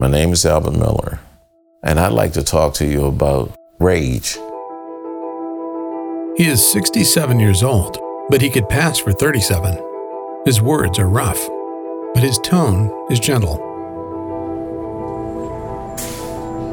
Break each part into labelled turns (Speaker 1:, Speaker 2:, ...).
Speaker 1: My name is Albert Miller, and I'd like to talk to you about rage.
Speaker 2: He is 67 years old, but he could pass for 37. His words are rough, but his tone is gentle.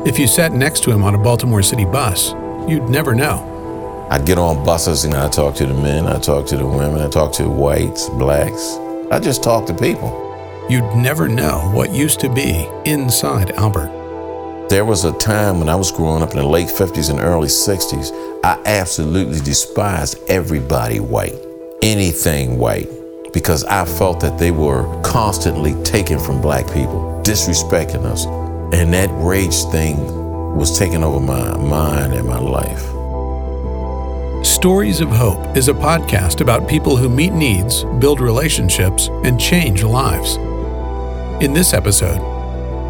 Speaker 2: If you sat next to him on a Baltimore City bus, you'd never know.
Speaker 1: I'd get on buses and I'd talk to the men, I'd talk to the women, I'd talk to whites, blacks. I just talk to people.
Speaker 2: You'd never know what used to be inside Albert.
Speaker 1: There was a time when I was growing up in the late 50s and early 60s, I absolutely despised everybody white, anything white, because I felt that they were constantly taken from black people, disrespecting us. And that rage thing was taking over my mind and my life.
Speaker 2: Stories of Hope is a podcast about people who meet needs, build relationships, and change lives. In this episode,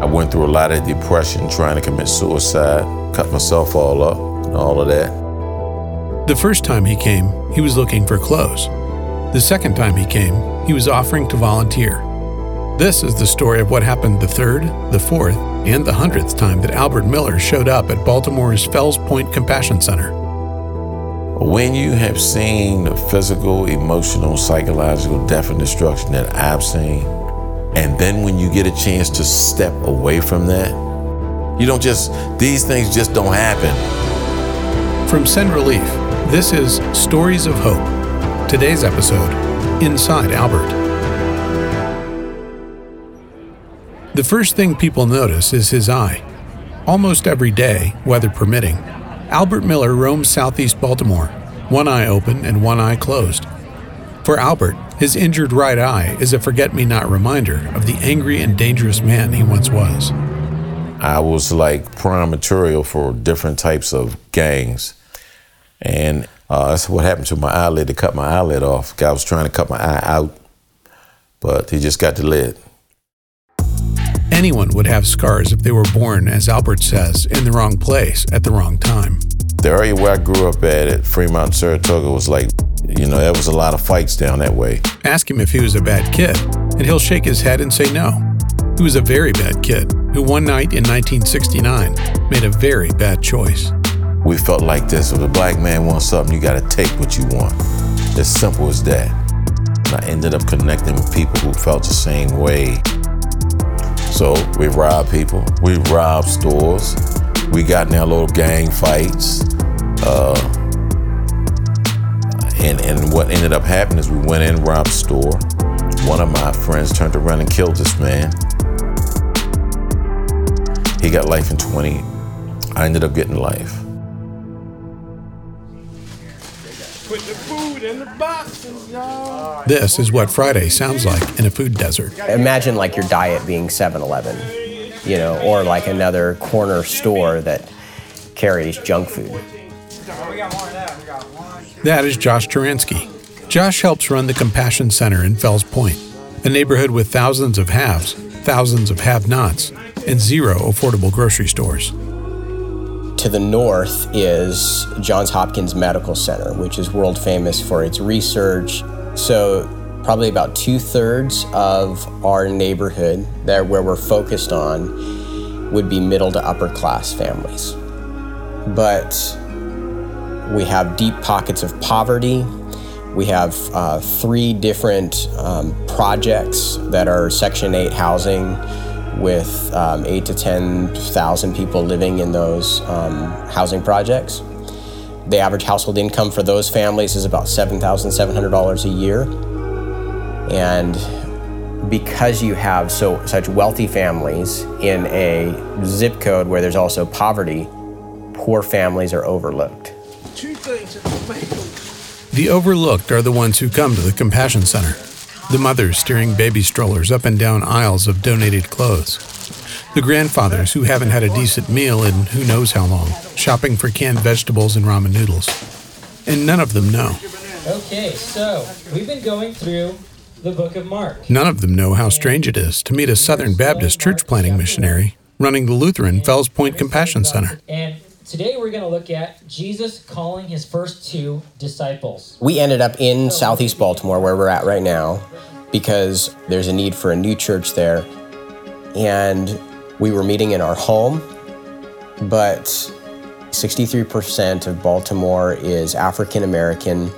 Speaker 1: I went through a lot of depression, trying to commit suicide, cut myself all up, and all of that.
Speaker 2: the first time he came, he was looking for clothes. The second time he came, he was offering to volunteer. This is the story of what happened the third, the fourth, and the hundredth time that Albert Miller showed up at Baltimore's Fells Point Compassion Center.
Speaker 1: When you have seen the physical, emotional, psychological death and destruction that I've seen, and then when you get a chance to step away from that, you don't just, these things just don't happen.
Speaker 2: From Send Relief, this is Stories of Hope. Today's episode Inside Albert. The first thing people notice is his eye. Almost every day, weather permitting, Albert Miller roams southeast Baltimore, one eye open and one eye closed. For Albert, his injured right eye is a forget me not reminder of the angry and dangerous man he once was.
Speaker 1: I was like prime material for different types of gangs. And uh, that's what happened to my eyelid. They cut my eyelid off. Guy was trying to cut my eye out, but he just got the lid.
Speaker 2: Anyone would have scars if they were born, as Albert says, in the wrong place at the wrong time.
Speaker 1: The area where I grew up at, at Fremont, Saratoga, was like, you know, there was a lot of fights down that way.
Speaker 2: Ask him if he was a bad kid, and he'll shake his head and say no. He was a very bad kid who one night in 1969 made a very bad choice.
Speaker 1: We felt like this. If a black man wants something, you got to take what you want. As simple as that. And I ended up connecting with people who felt the same way. So we robbed people, we robbed stores, we got in our little gang fights. Uh, and, and what ended up happening is we went in, robbed a store. One of my friends turned around and killed this man. He got life in 20. I ended up getting life.
Speaker 3: Put the food in the boxes, y'all.
Speaker 2: This is what Friday sounds like in a food desert.
Speaker 4: Imagine like your diet being 7 Eleven, you know, or like another corner store that carries junk food.
Speaker 3: That.
Speaker 2: Is Josh Turansky. Josh helps run the Compassion Center in Fells Point, a neighborhood with thousands of haves, thousands of have nots, and zero affordable grocery stores.
Speaker 4: To the north is Johns Hopkins Medical Center, which is world famous for its research. So, probably about two thirds of our neighborhood, there where we're focused on, would be middle to upper class families. But we have deep pockets of poverty. We have uh, three different um, projects that are Section 8 housing with um, 8 to 10,000 people living in those um, housing projects. The average household income for those families is about $7,700 a year. And because you have so such wealthy families in a zip code where there's also poverty, poor families are overlooked.
Speaker 3: Two things that will make them.
Speaker 2: The overlooked are the ones who come to the Compassion Center. The mothers steering baby strollers up and down aisles of donated clothes. The grandfathers who haven't had a decent meal in who knows how long, shopping for canned vegetables and ramen noodles. And none of them know.
Speaker 5: Okay, so we've been going through the book of Mark.
Speaker 2: None of them know how strange it is to meet a Southern Baptist church planting missionary running the Lutheran Fells Point Compassion Center.
Speaker 5: And today we're going to look at Jesus calling his first two disciples.
Speaker 4: We ended up in southeast Baltimore, where we're at right now, because there's a need for a new church there. And we were meeting in our home, but 63% of Baltimore is African American,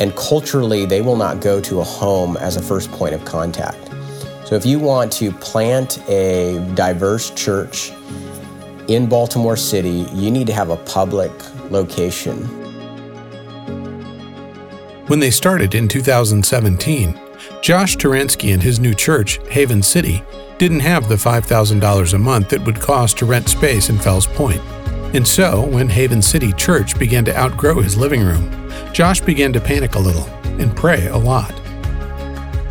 Speaker 4: and culturally, they will not go to a home as a first point of contact. So, if you want to plant a diverse church in Baltimore City, you need to have a public location.
Speaker 2: When they started in 2017, Josh Turansky and his new church, Haven City, didn't have the $5,000 a month it would cost to rent space in Fells Point. And so, when Haven City Church began to outgrow his living room, Josh began to panic a little and pray a lot.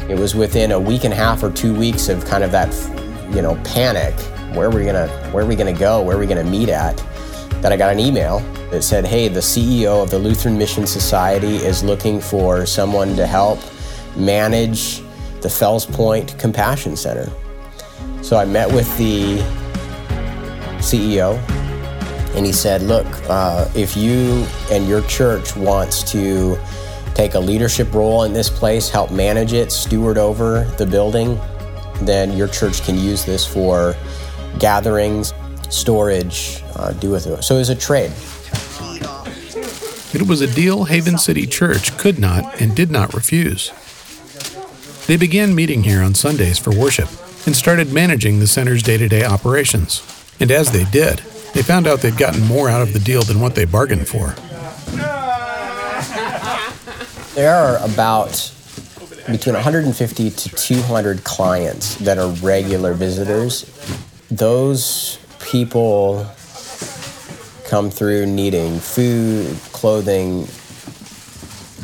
Speaker 4: It was within a week and a half or two weeks of kind of that, you know, panic. Where are we gonna, where are we gonna go? Where are we gonna meet at? That I got an email that said, "Hey, the CEO of the Lutheran Mission Society is looking for someone to help manage the Fells Point Compassion Center." So I met with the CEO, and he said, "Look, uh, if you and your church wants to take a leadership role in this place, help manage it, steward over the building, then your church can use this for gatherings, storage, uh, do with it. So it was a trade.
Speaker 2: It was a deal Haven City Church could not and did not refuse. They began meeting here on Sundays for worship and started managing the center's day to day operations. And as they did, they found out they'd gotten more out of the deal than what they bargained for.
Speaker 4: There are about between 150 to 200 clients that are regular visitors. Those people come through needing food, clothing.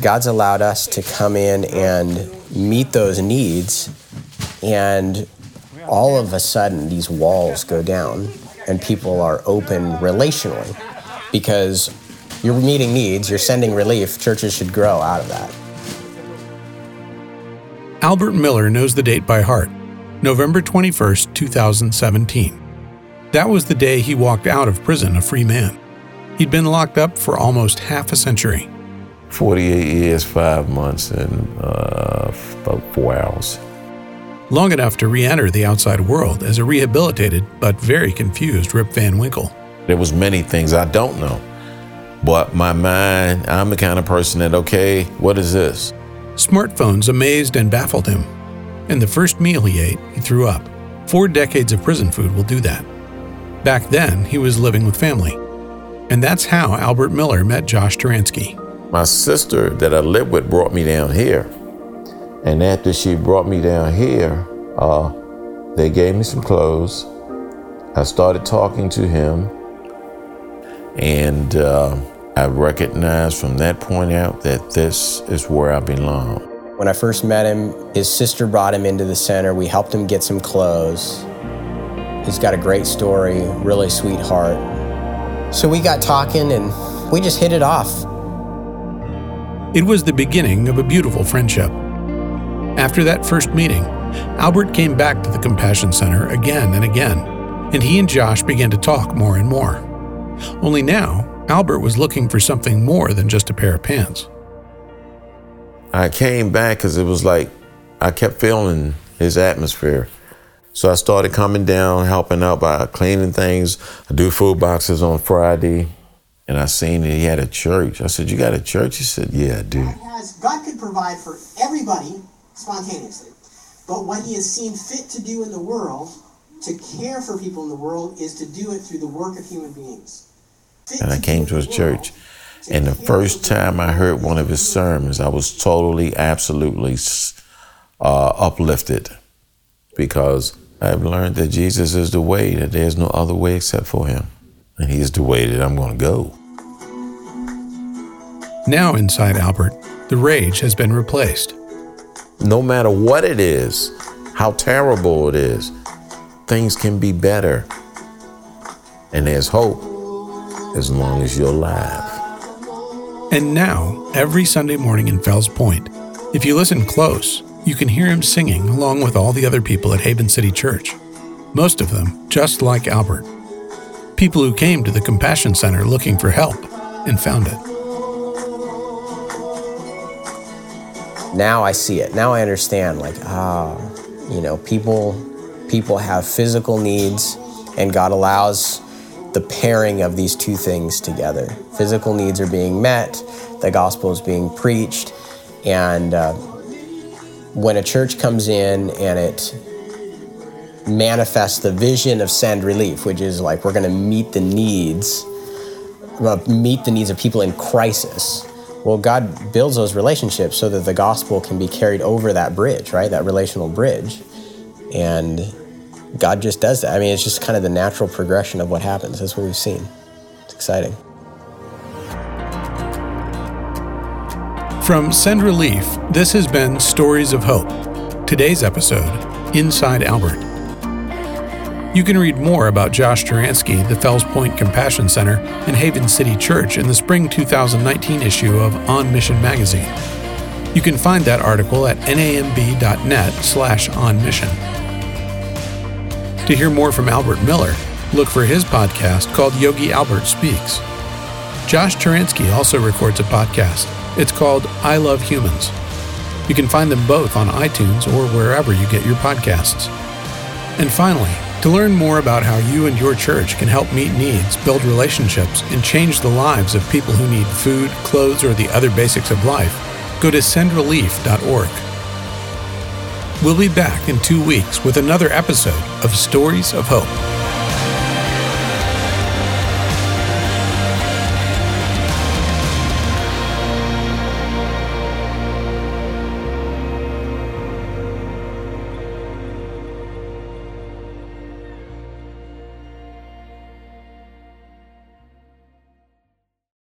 Speaker 4: God's allowed us to come in and meet those needs, and all of a sudden, these walls go down and people are open relationally because you're meeting needs, you're sending relief. Churches should grow out of that.
Speaker 2: Albert Miller knows the date by heart November 21st, 2017. That was the day he walked out of prison a free man. He'd been locked up for almost half a century.
Speaker 1: 48 years, five months, and uh, about four hours.
Speaker 2: Long enough to re enter the outside world as a rehabilitated but very confused Rip Van Winkle.
Speaker 1: There was many things I don't know. But my mind, I'm the kind of person that, okay, what is this?
Speaker 2: Smartphones amazed and baffled him. And the first meal he ate, he threw up. Four decades of prison food will do that. Back then, he was living with family. And that's how Albert Miller met Josh Turansky.
Speaker 1: My sister that I lived with brought me down here. And after she brought me down here, uh, they gave me some clothes. I started talking to him. And uh, I recognized from that point out that this is where I belong.
Speaker 4: When I first met him, his sister brought him into the center. We helped him get some clothes. He's got a great story, really sweet heart. So we got talking and we just hit it off.
Speaker 2: It was the beginning of a beautiful friendship. After that first meeting, Albert came back to the Compassion Center again and again, and he and Josh began to talk more and more. Only now, Albert was looking for something more than just a pair of pants.
Speaker 1: I came back because it was like I kept feeling his atmosphere. So I started coming down, helping out by cleaning things. I do food boxes on Friday. And I seen that he had a church. I said, You got a church? He said, Yeah, I do.
Speaker 6: Has, God could provide for everybody spontaneously. But what he has seen fit to do in the world, to care for people in the world, is to do it through the work of human beings.
Speaker 1: And I came to his church. And the first time I heard one of his sermons, I was totally, absolutely uh, uplifted because I've learned that Jesus is the way, that there's no other way except for him. And he's the way that I'm going to go.
Speaker 2: Now, inside Albert, the rage has been replaced.
Speaker 1: No matter what it is, how terrible it is, things can be better. And there's hope as long as you're alive.
Speaker 2: And now, every Sunday morning in Fells Point, if you listen close, you can hear him singing along with all the other people at Haven City Church. Most of them just like Albert. People who came to the Compassion Center looking for help and found it.
Speaker 4: Now I see it. Now I understand like ah, you know, people people have physical needs And God allows the pairing of these two things together. Physical needs are being met, the gospel is being preached, and uh, when a church comes in and it manifests the vision of send relief, which is like we're going to meet the needs, meet the needs of people in crisis. Well, God builds those relationships so that the gospel can be carried over that bridge, right? That relational bridge. And God just does that. I mean, it's just kind of the natural progression of what happens. That's what we've seen. It's exciting.
Speaker 2: From Send Relief, this has been Stories of Hope. Today's episode, Inside Albert. You can read more about Josh Turansky, the Fells Point Compassion Center, and Haven City Church in the spring 2019 issue of On Mission magazine. You can find that article at namb.net slash onmission. To hear more from Albert Miller, look for his podcast called Yogi Albert Speaks. Josh Turansky also records a podcast. It's called I Love Humans. You can find them both on iTunes or wherever you get your podcasts. And finally, to learn more about how you and your church can help meet needs, build relationships, and change the lives of people who need food, clothes, or the other basics of life, go to sendrelief.org. We'll be back in two weeks with another episode of Stories of Hope.